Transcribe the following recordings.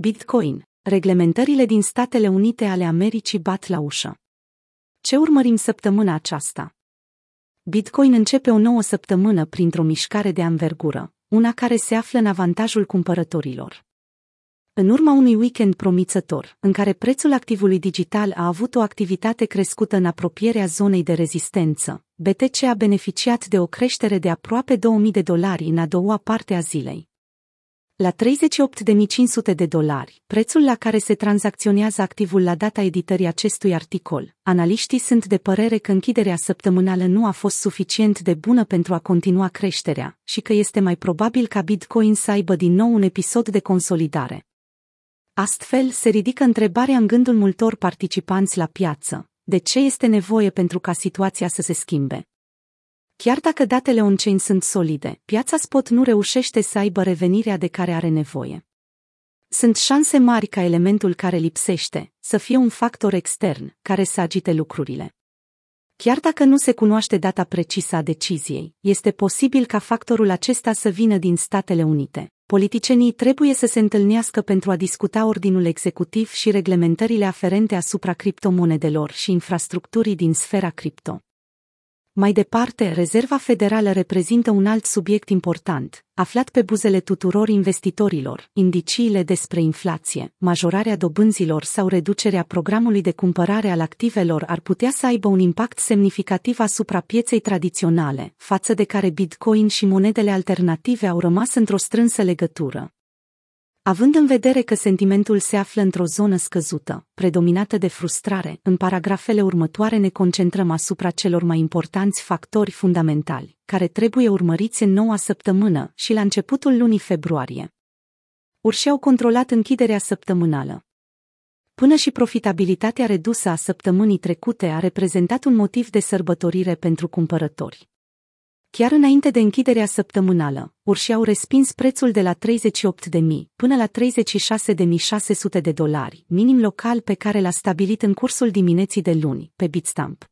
Bitcoin. Reglementările din Statele Unite ale Americii bat la ușă. Ce urmărim săptămâna aceasta? Bitcoin începe o nouă săptămână printr-o mișcare de anvergură, una care se află în avantajul cumpărătorilor. În urma unui weekend promițător, în care prețul activului digital a avut o activitate crescută în apropierea zonei de rezistență, BTC a beneficiat de o creștere de aproape 2000 de dolari în a doua parte a zilei. La 38.500 de dolari, prețul la care se tranzacționează activul la data editării acestui articol, analiștii sunt de părere că închiderea săptămânală nu a fost suficient de bună pentru a continua creșterea și că este mai probabil ca Bitcoin să aibă din nou un episod de consolidare. Astfel, se ridică întrebarea în gândul multor participanți la piață. De ce este nevoie pentru ca situația să se schimbe? Chiar dacă datele on-chain sunt solide, piața spot nu reușește să aibă revenirea de care are nevoie. Sunt șanse mari ca elementul care lipsește să fie un factor extern care să agite lucrurile. Chiar dacă nu se cunoaște data precisă a deciziei, este posibil ca factorul acesta să vină din Statele Unite. Politicienii trebuie să se întâlnească pentru a discuta ordinul executiv și reglementările aferente asupra criptomonedelor și infrastructurii din sfera cripto. Mai departe, Rezerva Federală reprezintă un alt subiect important, aflat pe buzele tuturor investitorilor, indiciile despre inflație, majorarea dobânzilor sau reducerea programului de cumpărare al activelor ar putea să aibă un impact semnificativ asupra pieței tradiționale, față de care Bitcoin și monedele alternative au rămas într-o strânsă legătură. Având în vedere că sentimentul se află într-o zonă scăzută, predominată de frustrare, în paragrafele următoare ne concentrăm asupra celor mai importanți factori fundamentali, care trebuie urmăriți în noua săptămână și la începutul lunii februarie. Urși au controlat închiderea săptămânală. Până și profitabilitatea redusă a săptămânii trecute a reprezentat un motiv de sărbătorire pentru cumpărători. Chiar înainte de închiderea săptămânală, urși au respins prețul de la 38.000 până la 36.600 de dolari, minim local pe care l-a stabilit în cursul dimineții de luni, pe Bitstamp.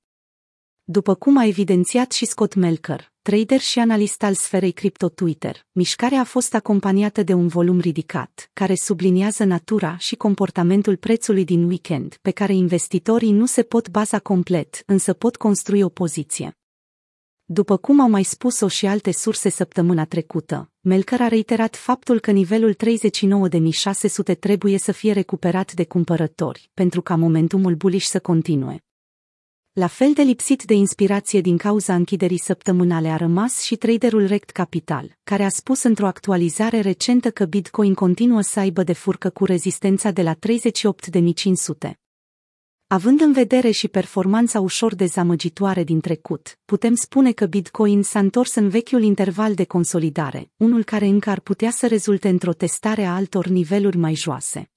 După cum a evidențiat și Scott Melker, trader și analist al sferei cripto Twitter, mișcarea a fost acompaniată de un volum ridicat, care subliniază natura și comportamentul prețului din weekend, pe care investitorii nu se pot baza complet, însă pot construi o poziție. După cum au mai spus-o și alte surse săptămâna trecută, Melker a reiterat faptul că nivelul 39.600 trebuie să fie recuperat de cumpărători, pentru ca momentumul bullish să continue. La fel de lipsit de inspirație din cauza închiderii săptămânale a rămas și traderul Rect Capital, care a spus într-o actualizare recentă că Bitcoin continuă să aibă de furcă cu rezistența de la 38.500. Având în vedere și performanța ușor dezamăgitoare din trecut, putem spune că Bitcoin s-a întors în vechiul interval de consolidare, unul care încă ar putea să rezulte într-o testare a altor niveluri mai joase.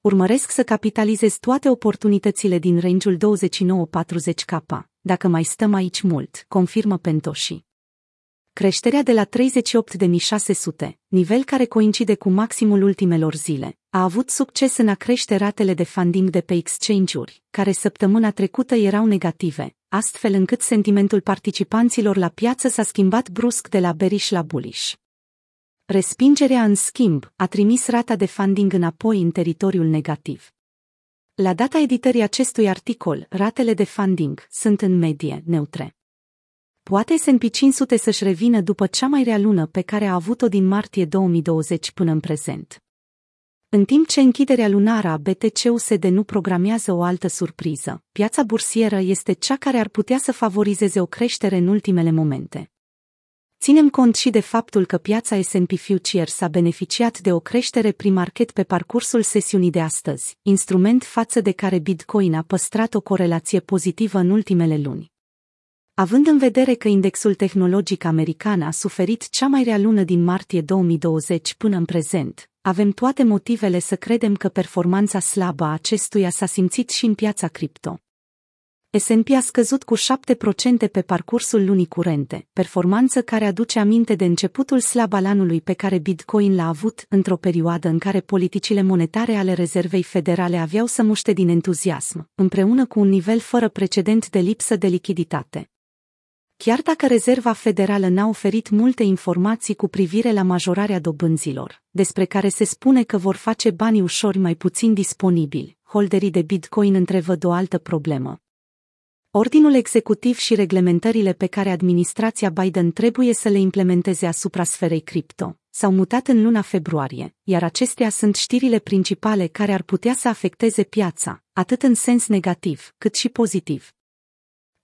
Urmăresc să capitalizez toate oportunitățile din range-ul 29-40K, dacă mai stăm aici mult, confirmă Pentoshi. Creșterea de la 38.600, nivel care coincide cu maximul ultimelor zile, a avut succes în a crește ratele de funding de pe exchange-uri, care săptămâna trecută erau negative, astfel încât sentimentul participanților la piață s-a schimbat brusc de la bearish la bullish. Respingerea, în schimb, a trimis rata de funding înapoi în teritoriul negativ. La data editării acestui articol, ratele de funding sunt în medie neutre. Poate S&P 500 să-și revină după cea mai rea lună pe care a avut-o din martie 2020 până în prezent. În timp ce închiderea lunară a BTC-USD nu programează o altă surpriză, piața bursieră este cea care ar putea să favorizeze o creștere în ultimele momente. Ținem cont și de faptul că piața S&P Futures a beneficiat de o creștere primarket pe parcursul sesiunii de astăzi, instrument față de care Bitcoin a păstrat o corelație pozitivă în ultimele luni. Având în vedere că indexul tehnologic american a suferit cea mai rea lună din martie 2020 până în prezent, avem toate motivele să credem că performanța slabă a acestuia s-a simțit și în piața cripto. S&P a scăzut cu 7% pe parcursul lunii curente, performanță care aduce aminte de începutul slab al anului pe care Bitcoin l-a avut într-o perioadă în care politicile monetare ale Rezervei Federale aveau să muște din entuziasm, împreună cu un nivel fără precedent de lipsă de lichiditate. Chiar dacă Rezerva Federală n-a oferit multe informații cu privire la majorarea dobânzilor, despre care se spune că vor face banii ușori mai puțin disponibili, holderii de Bitcoin întrevăd o altă problemă. Ordinul executiv și reglementările pe care administrația Biden trebuie să le implementeze asupra sferei cripto s-au mutat în luna februarie, iar acestea sunt știrile principale care ar putea să afecteze piața, atât în sens negativ, cât și pozitiv.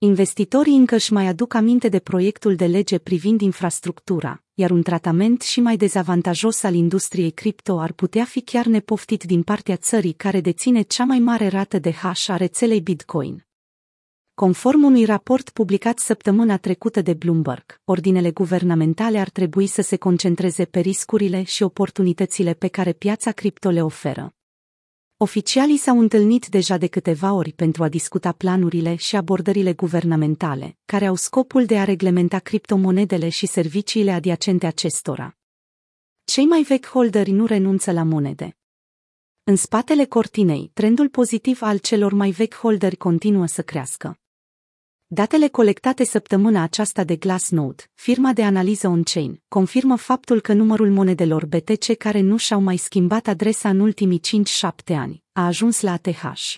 Investitorii încă își mai aduc aminte de proiectul de lege privind infrastructura, iar un tratament și mai dezavantajos al industriei cripto ar putea fi chiar nepoftit din partea țării care deține cea mai mare rată de hash a rețelei Bitcoin. Conform unui raport publicat săptămâna trecută de Bloomberg, ordinele guvernamentale ar trebui să se concentreze pe riscurile și oportunitățile pe care piața cripto le oferă. Oficialii s-au întâlnit deja de câteva ori pentru a discuta planurile și abordările guvernamentale, care au scopul de a reglementa criptomonedele și serviciile adiacente acestora. Cei mai vechi holderi nu renunță la monede. În spatele cortinei, trendul pozitiv al celor mai vechi holderi continuă să crească. Datele colectate săptămâna aceasta de Glassnode, firma de analiză on-chain, confirmă faptul că numărul monedelor BTC care nu și-au mai schimbat adresa în ultimii 5-7 ani a ajuns la ATH.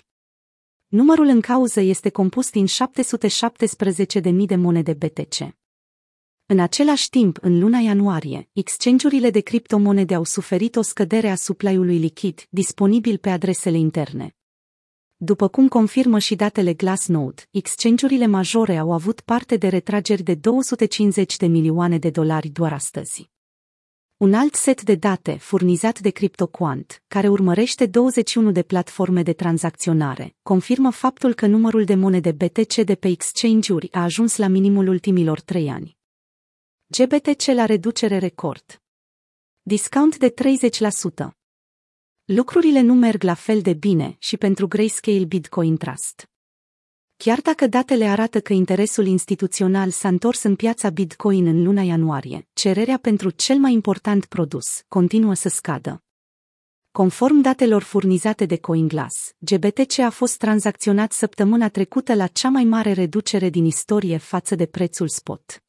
Numărul în cauză este compus din 717.000 de monede BTC. În același timp, în luna ianuarie, exchange-urile de criptomonede au suferit o scădere a supply-ului lichid disponibil pe adresele interne. După cum confirmă și datele Glassnode, exchange-urile majore au avut parte de retrageri de 250 de milioane de dolari doar astăzi. Un alt set de date, furnizat de CryptoQuant, care urmărește 21 de platforme de tranzacționare, confirmă faptul că numărul de monede BTC de pe exchange-uri a ajuns la minimul ultimilor trei ani. GBTC la reducere record. Discount de 30%. Lucrurile nu merg la fel de bine și pentru Grayscale Bitcoin Trust. Chiar dacă datele arată că interesul instituțional s-a întors în piața Bitcoin în luna ianuarie, cererea pentru cel mai important produs continuă să scadă. Conform datelor furnizate de CoinGlass, GBTC a fost tranzacționat săptămâna trecută la cea mai mare reducere din istorie față de prețul spot.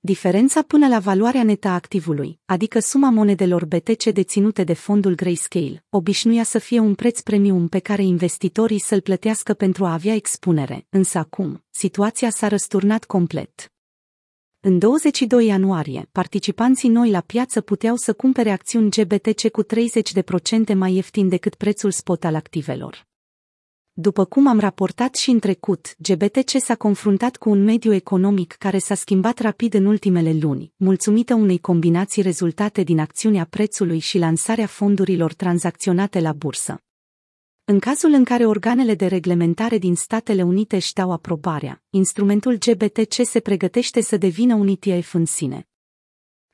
Diferența până la valoarea netă a activului, adică suma monedelor BTC deținute de fondul Grayscale, obișnuia să fie un preț premium pe care investitorii să-l plătească pentru a avea expunere, însă acum, situația s-a răsturnat complet. În 22 ianuarie, participanții noi la piață puteau să cumpere acțiuni GBTC cu 30% mai ieftin decât prețul spot al activelor. După cum am raportat și în trecut, GBTC s-a confruntat cu un mediu economic care s-a schimbat rapid în ultimele luni, mulțumită unei combinații rezultate din acțiunea prețului și lansarea fondurilor tranzacționate la bursă. În cazul în care organele de reglementare din Statele Unite își dau aprobarea, instrumentul GBTC se pregătește să devină un ETF în sine.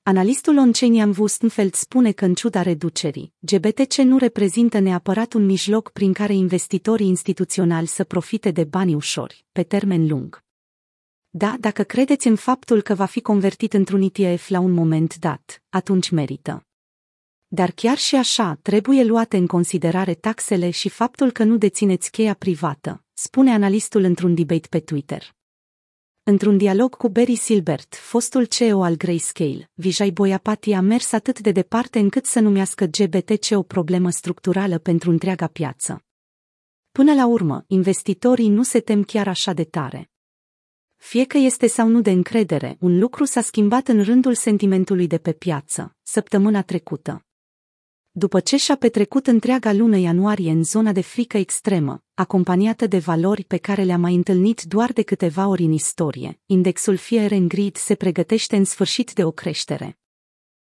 Analistul Oncenian Wustenfeld spune că în ciuda reducerii, GBTC nu reprezintă neapărat un mijloc prin care investitorii instituționali să profite de bani ușori, pe termen lung. Da, dacă credeți în faptul că va fi convertit într-un ETF la un moment dat, atunci merită. Dar chiar și așa, trebuie luate în considerare taxele și faptul că nu dețineți cheia privată, spune analistul într-un debate pe Twitter. Într-un dialog cu Barry Silbert, fostul CEO al Grayscale, Vijay Boyapati a mers atât de departe încât să numească GBTC o problemă structurală pentru întreaga piață. Până la urmă, investitorii nu se tem chiar așa de tare. Fie că este sau nu de încredere, un lucru s-a schimbat în rândul sentimentului de pe piață, săptămâna trecută după ce și-a petrecut întreaga lună ianuarie în zona de frică extremă, acompaniată de valori pe care le-a mai întâlnit doar de câteva ori în istorie, indexul Fear and Greed se pregătește în sfârșit de o creștere.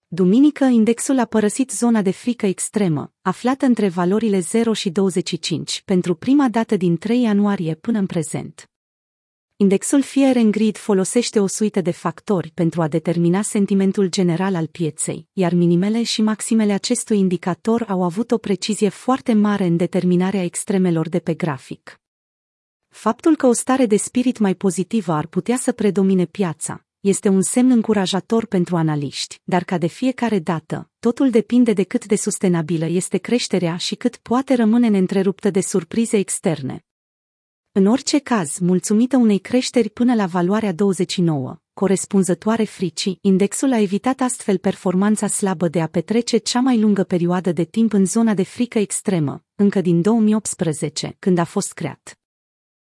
Duminică, indexul a părăsit zona de frică extremă, aflată între valorile 0 și 25, pentru prima dată din 3 ianuarie până în prezent. Indexul Fear and Greed folosește o suită de factori pentru a determina sentimentul general al pieței, iar minimele și maximele acestui indicator au avut o precizie foarte mare în determinarea extremelor de pe grafic. Faptul că o stare de spirit mai pozitivă ar putea să predomine piața este un semn încurajator pentru analiști, dar ca de fiecare dată, totul depinde de cât de sustenabilă este creșterea și cât poate rămâne neîntreruptă de surprize externe. În orice caz, mulțumită unei creșteri până la valoarea 29, corespunzătoare fricii, indexul a evitat astfel performanța slabă de a petrece cea mai lungă perioadă de timp în zona de frică extremă, încă din 2018, când a fost creat.